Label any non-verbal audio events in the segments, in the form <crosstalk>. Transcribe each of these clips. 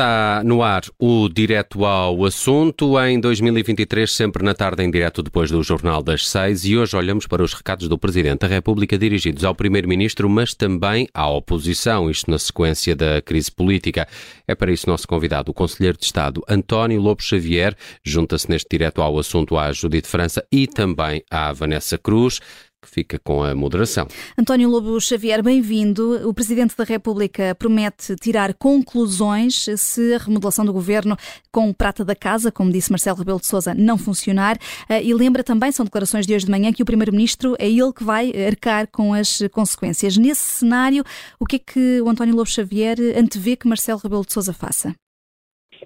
Está no ar o Direto ao Assunto, em 2023, sempre na tarde em direto depois do Jornal das Seis, e hoje olhamos para os recados do Presidente da República dirigidos ao Primeiro-Ministro, mas também à oposição, isto na sequência da crise política. É para isso nosso convidado, o Conselheiro de Estado António Lobo Xavier, junta-se neste Direto ao Assunto à Judite França e também à Vanessa Cruz que fica com a moderação. António Lobo Xavier, bem-vindo. O Presidente da República promete tirar conclusões se a remodelação do governo com prata da casa, como disse Marcelo Rebelo de Sousa, não funcionar. Eh, e lembra também, são declarações de hoje de manhã, que o Primeiro-Ministro é ele que vai arcar com as consequências. Nesse cenário, o que é que o António Lobo Xavier antevê que Marcelo Rebelo de Sousa faça?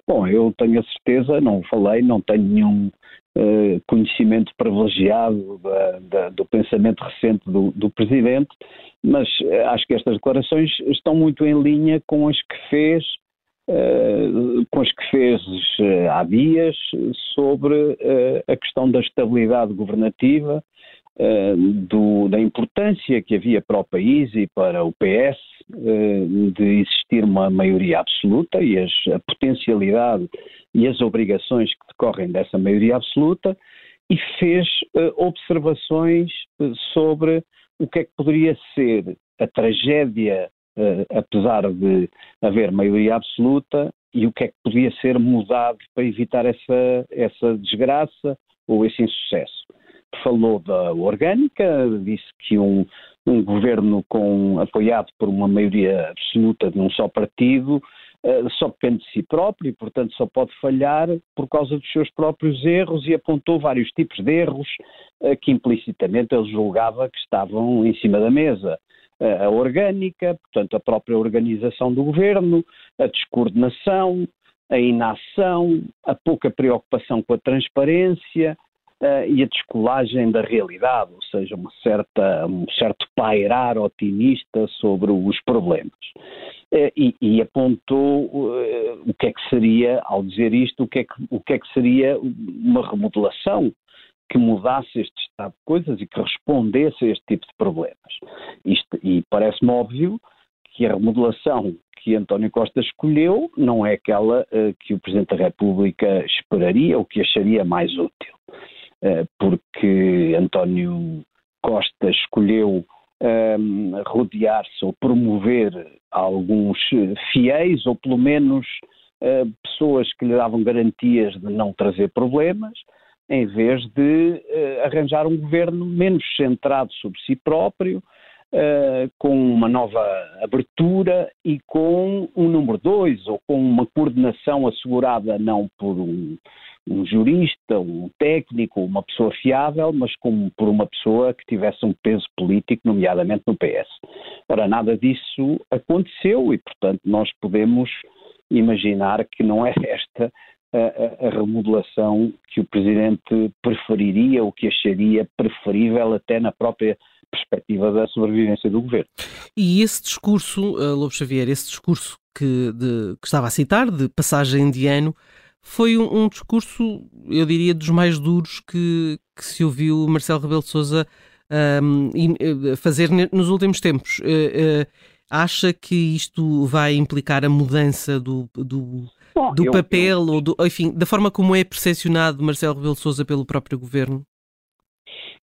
Bom, eu tenho a certeza, não falei, não tenho nenhum uh, conhecimento privilegiado da, da, do pensamento recente do, do Presidente, mas uh, acho que estas declarações estão muito em linha com as que fez, uh, com as que fez há dias sobre a questão da estabilidade governativa, do, da importância que havia para o país e para o PS de existir uma maioria absoluta e as, a potencialidade e as obrigações que decorrem dessa maioria absoluta e fez uh, observações sobre o que é que poderia ser a tragédia, apesar de haver maioria absoluta, e o que é que podia ser mudado para evitar essa, essa desgraça ou esse insucesso. Falou da orgânica, disse que um, um governo com, apoiado por uma maioria absoluta de um só partido eh, só depende de si próprio e, portanto, só pode falhar por causa dos seus próprios erros e apontou vários tipos de erros uh, que implicitamente ele julgava que estavam em cima da mesa. Uh, a orgânica, portanto, a própria organização do governo, a descoordenação, a inação, a pouca preocupação com a transparência, uh, e a descolagem da realidade, ou seja, uma certa, um certo pairar otimista sobre os problemas. Uh, e, e, apontou uh, o que é que seria, ao dizer isto, o que, é que, o que é que seria uma remodelação que mudasse este estado de coisas e que respondesse a este tipo de problemas. Isto, e parece-me óbvio que a remodelação que António Costa escolheu não é aquela uh, que o Presidente da República esperaria ou que acharia mais útil. Eh, porque António Costa escolheu um, ehm, rodear-se ou promover alguns fiéis, ou pelo menos uh, pessoas que lhe davam garantias de não trazer problemas, em vez de uh, arranjar um governo menos centrado sobre si próprio, uh, com uma nova abertura e com um número dois, ou com uma coordenação assegurada não por um um jurista, um técnico, uma pessoa fiável, mas como por uma pessoa que tivesse um peso político, nomeadamente no PS. Ora, nada disso aconteceu e, portanto, nós podemos imaginar que não é esta a, a, remodelação que o Presidente preferiria ou que acharia preferível até na própria perspectiva da sobrevivência do governo. E esse discurso, uh, Lobo Xavier, esse discurso que, de, que estava a citar, de passagem de ano, foi um, um, discurso, eu diria, dos mais duros que, que se ouviu Marcelo Rebelo de Sousa um, eh, fazer nos últimos tempos. Uh, uh, acha que isto vai implicar a mudança do, do, Bom, do eu, papel, eu... ou do, enfim, da forma como é percepcionado Marcelo Rebelo de Sousa pelo próprio governo?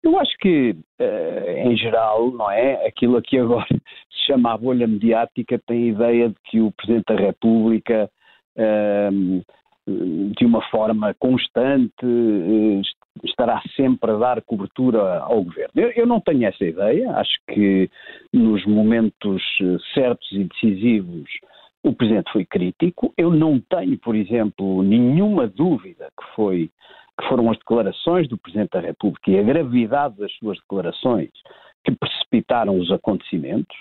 Eu acho que, uh, em geral, não é? Aquilo que agora <laughs> se chama a bolha mediática tem a ideia de que o Presidente da República uh, de uma forma constante, eh, estará sempre a dar cobertura ao governo. Eu, eu, não tenho essa ideia, acho que nos momentos eh, certos e decisivos o Presidente foi crítico. Eu não tenho, por exemplo, nenhuma dúvida que, foi, que foram as declarações do Presidente da República e a gravidade das suas declarações que precipitaram os acontecimentos.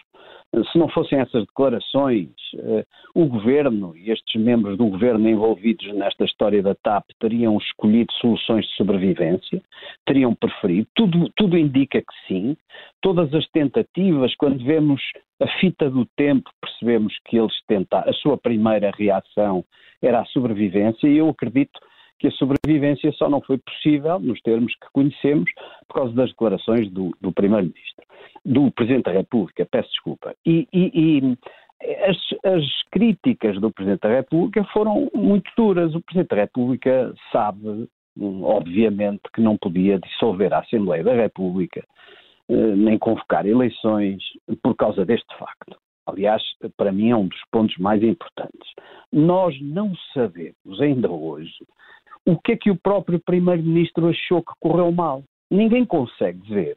Se não fossem essas declarações, eh, o governo e estes membros do governo envolvidos nesta história da TAP teriam escolhido soluções de sobrevivência, teriam preferido. Tudo, tudo indica que sim. Todas as tentativas, quando vemos a fita do tempo, percebemos que eles tentaram. A sua primeira reação era a sobrevivência, e eu acredito que a sobrevivência só não foi possível, nos termos que conhecemos, por causa das declarações do, do Primeiro-Ministro, do Presidente da República, peço desculpa. E, e, e as, as, críticas do Presidente da República foram muito duras. O Presidente da República sabe, obviamente, que não podia dissolver a Assembleia da República, eh, nem convocar eleições por causa deste facto. Aliás, para mim é um dos pontos mais importantes. Nós não sabemos ainda hoje o que é que o próprio Primeiro-Ministro achou que correu mal. Ninguém consegue ver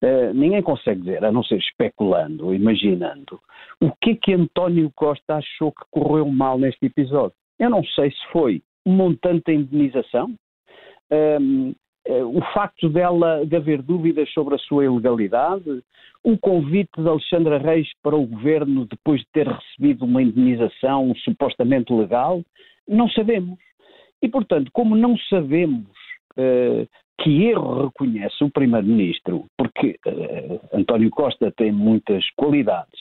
Uh, ninguém consegue dizer, a não ser especulando, imaginando, o que é que António Costa achou que correu mal neste episódio. Eu não sei se foi um montante de indenização, um, uh, eh, o facto dela de haver dúvidas sobre a sua ilegalidade, o convite de Alexandra Reis para o governo depois de ter recebido uma indenização supostamente legal, não sabemos. E, portanto, como não sabemos uh, que erro reconhece o Primeiro-Ministro, porque uh, António Costa tem muitas qualidades,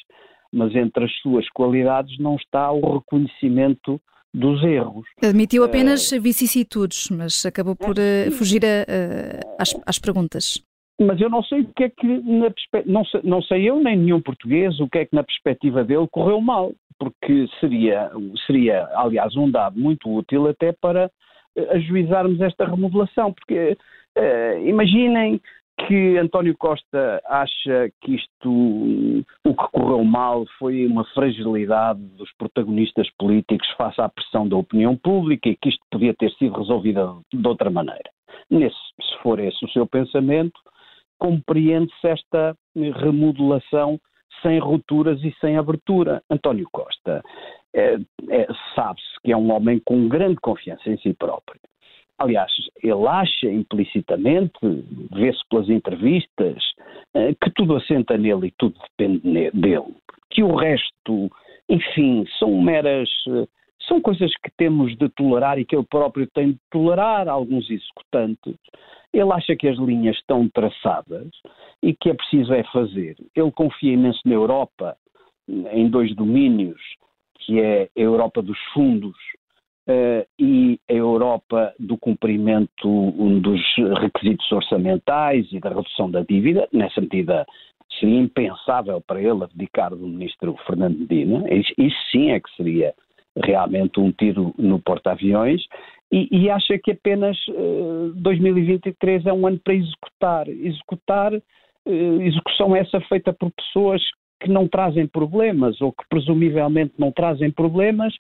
mas entre as suas qualidades não está o reconhecimento dos erros. Admitiu apenas uh, vicissitudes, mas acabou por uh, fugir a, às, às, perguntas. Mas eu não sei o que é que, na não, sei, não sei eu nem nenhum português, o que é que na perspectiva dele correu mal, porque seria, seria aliás, um dado muito útil até para ajuizarmos esta remodelação, porque Uh, imaginem que António Costa acha que isto, o que correu mal, foi uma fragilidade dos protagonistas políticos face à pressão da opinião pública e que isto podia ter sido resolvido de outra maneira. Nesse, se for esse o seu pensamento, compreende-se esta remodelação sem rupturas e sem abertura. António Costa é, é, sabe-se que é um homem com grande confiança em si próprio. Aliás, ele acha implicitamente, vê-se pelas entrevistas, eh, que tudo assenta nele e tudo depende dele. Que o resto, enfim, são meras. São coisas que temos de tolerar e que ele próprio tem de tolerar, alguns executantes. Ele acha que as linhas estão traçadas e que é preciso é fazer. Ele confia imenso na Europa, em dois domínios, que é a Europa dos fundos uh, e a Europa do cumprimento um dos requisitos orçamentais e da redução da dívida, nessa medida seria impensável para ele abdicar do ministro Fernando Medina, isso, isso sim é que seria realmente um tiro no porta-aviões, e, e, acha que apenas uh, eh, 2023 é um ano para executar. Executar, uh, execução essa feita por pessoas que não trazem problemas ou que presumivelmente não trazem problemas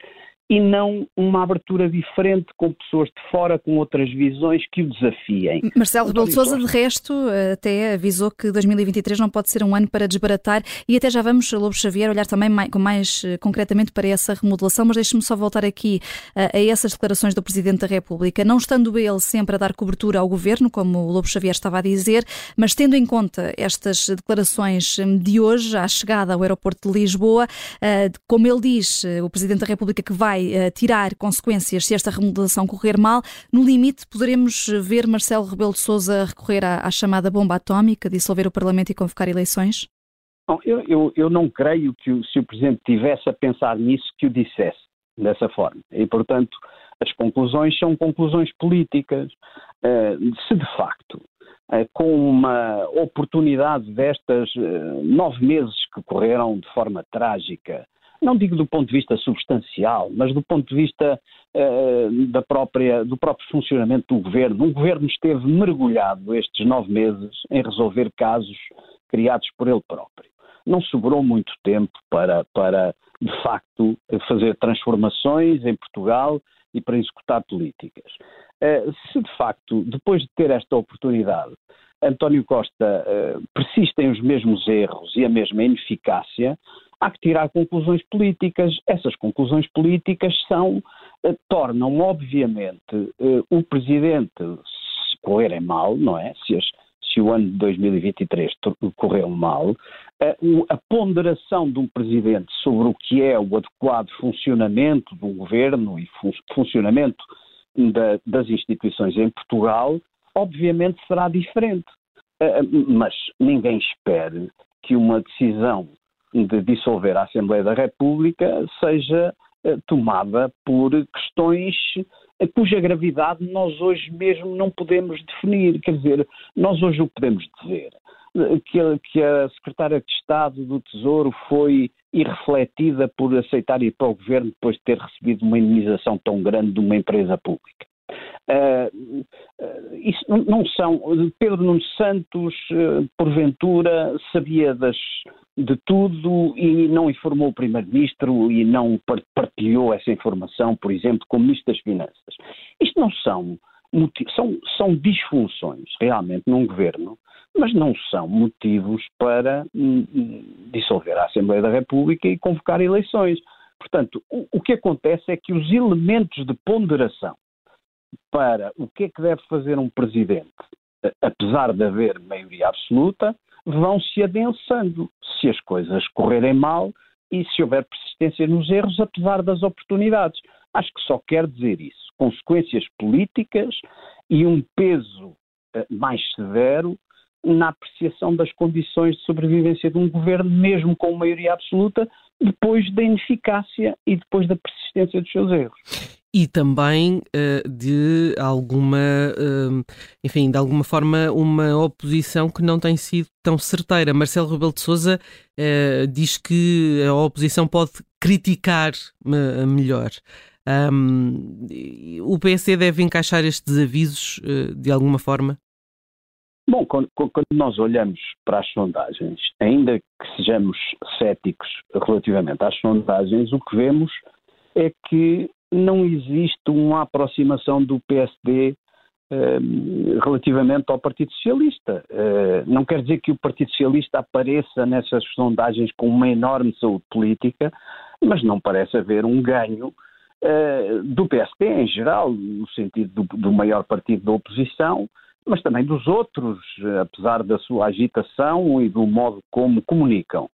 e não uma abertura diferente com pessoas de fora com outras visões que o desafiem. Marcelo Rebelo de Sousa, de resto, até avisou que 2023 não pode ser um ano para desbaratar. E até já vamos, Lobo Xavier, olhar também mais, mais eh, concretamente para essa remodelação, mas deixe-me só voltar aqui a, eh, a essas declarações do Presidente da República, não estando ele sempre a dar cobertura ao Governo, como o Lobo Xavier estava a dizer, mas tendo em conta estas declarações hum, de hoje, à chegada ao aeroporto de Lisboa, eh, como ele diz, o Presidente da República que vai vai uh, tirar consequências se esta remodelação correr mal. No limite, poderemos ver Marcelo Rebelo de Sousa recorrer à, à chamada bomba atómica, dissolver o Parlamento e convocar eleições? Bom, eu, eu, eu, não creio que o, se o Presidente tivesse a pensar nisso, que o dissesse dessa forma. E, portanto, as conclusões são conclusões políticas. Uh, se de facto, uh, com uma oportunidade destas uh, nove meses que correram de forma trágica, não digo do ponto de vista substancial, mas do ponto de vista uh, da própria, do próprio funcionamento do governo. Um governo esteve mergulhado estes nove meses em resolver casos criados por ele próprio. Não sobrou muito tempo para, para de facto, fazer transformações em Portugal e para executar políticas. Uh, se de facto, depois de ter esta oportunidade, António Costa uh, persiste em os mesmos erros e a mesma ineficácia, há que tirar conclusões políticas. Essas conclusões políticas são, eh, tornam, obviamente, eh, o Presidente, se correrem mal, não é? Se, as, se o ano de 2023 correu mal, eh, a ponderação de um Presidente sobre o que é o adequado funcionamento do governo e fun funcionamento da, das instituições em Portugal, obviamente será diferente. Mas ninguém espere que uma decisão de dissolver a Assembleia da República seja eh, tomada por questões eh, cuja gravidade nós hoje mesmo não podemos definir. Quer dizer, nós hoje o podemos dizer. Eh, que a, Secretária de Estado do Tesouro foi irrefletida por aceitar ir para o governo depois de ter recebido uma indenização tão grande de uma empresa pública. Uh, isso não são. Pedro Nuno Santos, uh, porventura, sabia das, de tudo e não informou o Primeiro-Ministro e não partilhou essa informação, por exemplo, com o Ministro das Finanças. Isto não são são, são disfunções realmente num governo, mas não são motivos para hum, hum, dissolver a Assembleia da República e convocar eleições. Portanto, o, o que acontece é que os elementos de ponderação para o que é que deve fazer um presidente, apesar de haver maioria absoluta, vão se adensando se as coisas correrem mal e se houver persistência nos erros, apesar das oportunidades. Acho que só quer dizer isso. Consequências políticas e um peso uh, mais severo na apreciação das condições de sobrevivência de um governo, mesmo com maioria absoluta, depois da ineficácia e depois da persistência dos seus erros e também uh, de alguma, uh, enfim, de alguma forma uma oposição que não tem sido tão certeira. Marcelo Rebelo de Sousa uh, diz que a oposição pode criticar melhor. Um, o PSD deve encaixar estes avisos de alguma forma? Bom, quando, nós olhamos para as sondagens, ainda que sejamos céticos relativamente às sondagens, o que vemos é que não existe uma aproximação do PSD eh, relativamente ao Partido Socialista. Eh, não quer dizer que o Partido Socialista apareça nessas sondagens com uma enorme saúde política, mas não parece haver um ganho eh, do PSD em geral, no sentido do, do maior partido da oposição, mas também dos outros, apesar da sua agitação e do modo como comunicam.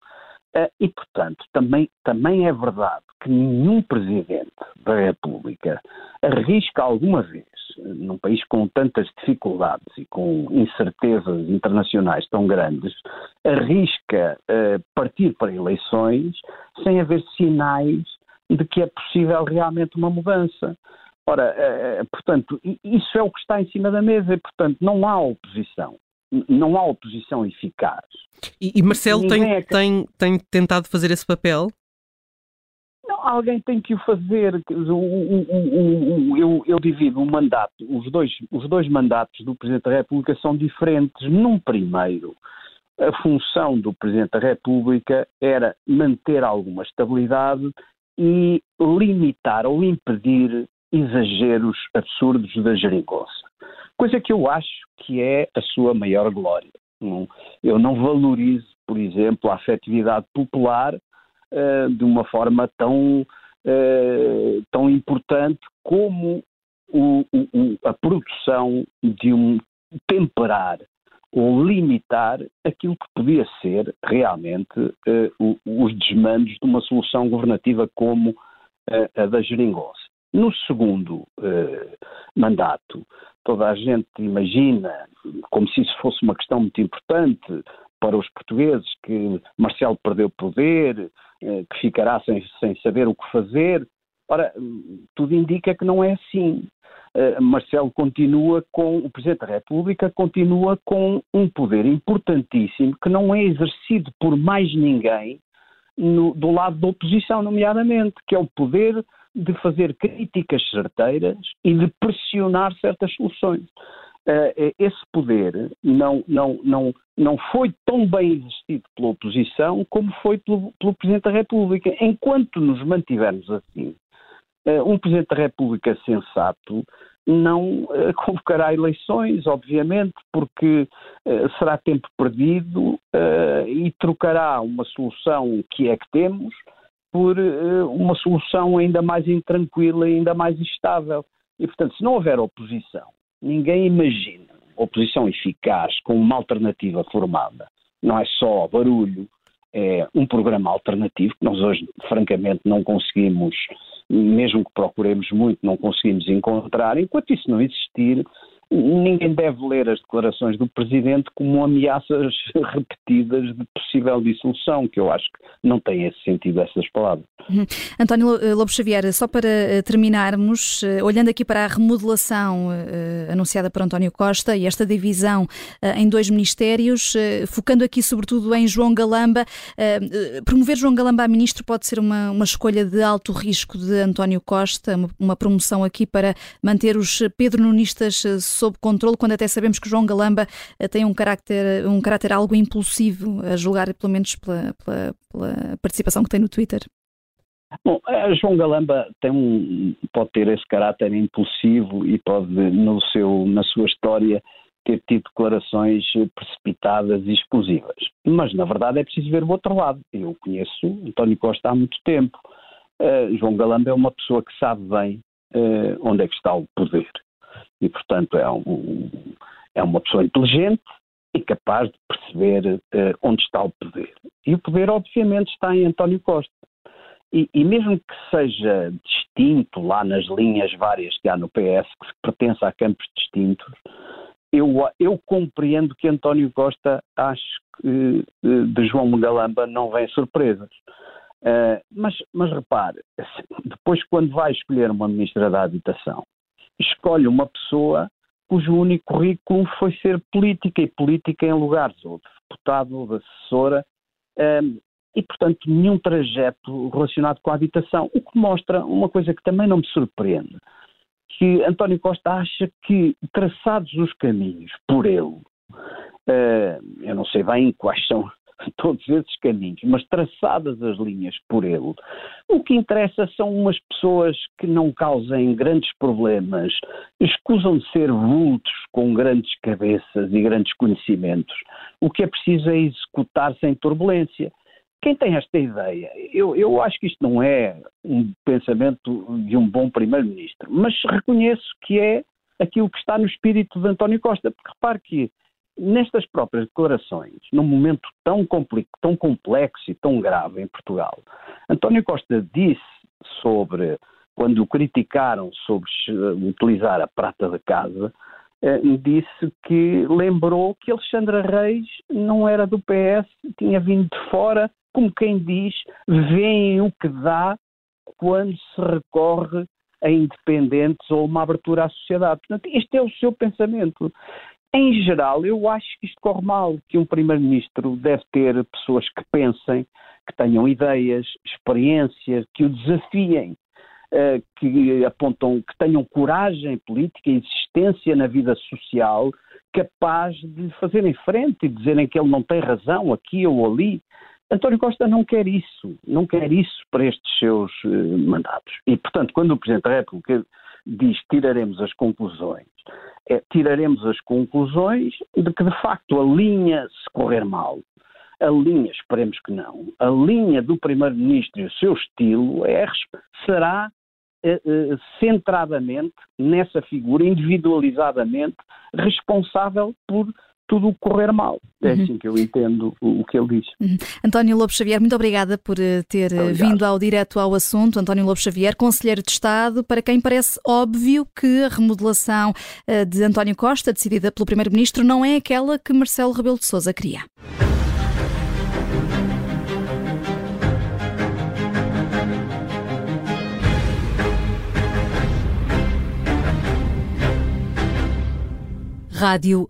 Eh, e, portanto, também, também é verdade que nenhum presidente da República arrisca alguma vez, num país com tantas dificuldades e com incertezas internacionais tão grandes, arrisca partir para eleições sem haver sinais de que é possível realmente uma mudança. Ora, uh, portanto, isso é o que está em cima da mesa e, portanto, não há oposição não há oposição eficaz. E, e Marcelo tem, é tem, tem tentado fazer esse papel? Não, alguém tem que o fazer. O, o, o, eu, eu, divido o mandato, os dois, os dois mandatos do Presidente da República são diferentes. Num primeiro, a função do Presidente da República era manter alguma estabilidade e limitar ou impedir exageros absurdos da geringonça coisa que eu acho que é a sua maior glória. Eu não valorizo, por exemplo, a afetividade popular uh, de uma forma tão, uh, tão importante como o, o, a produção de um temperar ou limitar aquilo que podia ser realmente uh, os desmandos de uma solução governativa como a da geringonça. No segundo mandato, toda a gente imagina, como se isso fosse uma questão muito importante para os portugueses, que Marcelo perdeu poder, eh, que ficará sem, sem saber o que fazer. Ora, tudo indica que não é assim. Uh, Marcelo continua com, o Presidente da República continua com um poder importantíssimo que não é exercido por mais ninguém no, do lado da oposição, nomeadamente, que é o poder de fazer críticas certeiras e de pressionar certas soluções. Uh, esse poder não, não, não, não foi tão bem exercido pela oposição como foi pelo, pelo Presidente da República. Enquanto nos mantivermos assim, uh, um Presidente da República sensato não uh, <laughs> convocará eleições, obviamente, porque será tempo perdido e trocará uma solução que é que temos por uh, uma solução ainda mais intranquila ainda mais instável. E, portanto, se não houver oposição, ninguém imagina oposição eficaz com uma alternativa formada. Não é só barulho, é um programa alternativo que nós hoje, francamente, não conseguimos, mesmo que procuremos muito, não conseguimos encontrar. Enquanto isso não existir, ninguém deve ler as declarações do Presidente como ameaças <laughs> repetidas de possível dissolução, que eu acho que não tem esse sentido essas palavras. Uhum. António Lobo Xavier, só para eh, terminarmos, eh, olhando aqui para a remodelação uh, anunciada por António Costa e esta divisão uh, em dois ministérios, uh, focando aqui sobretudo em João Galamba, promover João Galamba a ministro pode ser uma, uma escolha de alto risco de António Costa, uma, promoção aqui para manter os Pedro Nunistas sob controle, quando até sabemos que João Galamba eh, tem um carácter, um carácter algo impulsivo, a julgar pelo menos pela, pela, pela participação que tem no Twitter? Bom, João Galamba tem um, pode ter esse caráter impulsivo e pode, no seu, na sua história, ter tido declarações precipitadas e explosivas. Mas, na verdade, é preciso ver o outro lado. Eu conheço António Costa há muito tempo. Uh, João Galamba é uma pessoa que sabe bem uh, onde é que está o poder e, portanto, é, um, é uma pessoa inteligente e capaz de perceber uh, onde está o poder. E o poder, obviamente, está em António Costa. E, e, mesmo que seja distinto lá nas linhas várias que há no PS, que se pertence a campos distintos, eu, eu compreendo que António Costa acho que uh, de João Galamba não vem surpresas. Uh, mas, mas repare, depois quando vai escolher uma ministra da Habitação escolhe uma pessoa cujo único currículo foi ser política e política em lugares, ou de deputado, ou de assessora, um, e, portanto, nenhum trajeto relacionado com a habitação, o que mostra uma coisa que também não me surpreende, que António Costa acha que, traçados os caminhos por ele, uh, eu não sei bem quais são <laughs> todos esses caminhos, mas traçadas as linhas por ele, o que interessa são umas pessoas que não causem grandes problemas, escusam de ser vultos com grandes cabeças e grandes conhecimentos. O que é preciso é executar sem turbulência. Quem tem esta ideia? Eu, eu acho que isto não é um pensamento de um bom primeiro-ministro, mas reconheço que é aquilo que está no espírito de António Costa, porque repare que nestas próprias declarações, num momento tão, tão complexo e tão grave em Portugal, António Costa disse sobre, quando o criticaram sobre utilizar a prata da casa, eh, disse que lembrou que Alexandra Reis não era do PS, tinha vindo de fora, como quem diz, veem o que dá quando se recorre a independentes ou uma abertura à sociedade. Portanto, este é o seu pensamento. Em geral, eu acho que isto corre mal, que um primeiro-ministro deve ter pessoas que pensem, que tenham ideias, experiências, que o desafiem, eh, que apontam, que tenham coragem política e existência na vida social, capaz de fazer em frente e dizerem que ele não tem razão aqui ou ali. António Costa não quer isso, não quer isso para estes seus eh, mandatos. E, portanto, quando o Presidente da República diz tiraremos as conclusões, é, tiraremos as conclusões de que, de facto, a linha, se correr mal, a linha, esperemos que não, a linha do Primeiro-Ministro e o seu estilo é, será eh, eh, centradamente nessa figura, individualizadamente, responsável por tudo correr mal. É uhum. assim que eu entendo o, que ele diz. Uhum. António Lobo Xavier, muito obrigada por eh, ter eh, Obrigado. vindo ao direto ao assunto. António Lobo Xavier, Conselheiro de Estado, para quem parece óbvio que a remodelação eh, de António Costa, decidida pelo Primeiro-Ministro, não é aquela que Marcelo Rebelo de Sousa queria. Rádio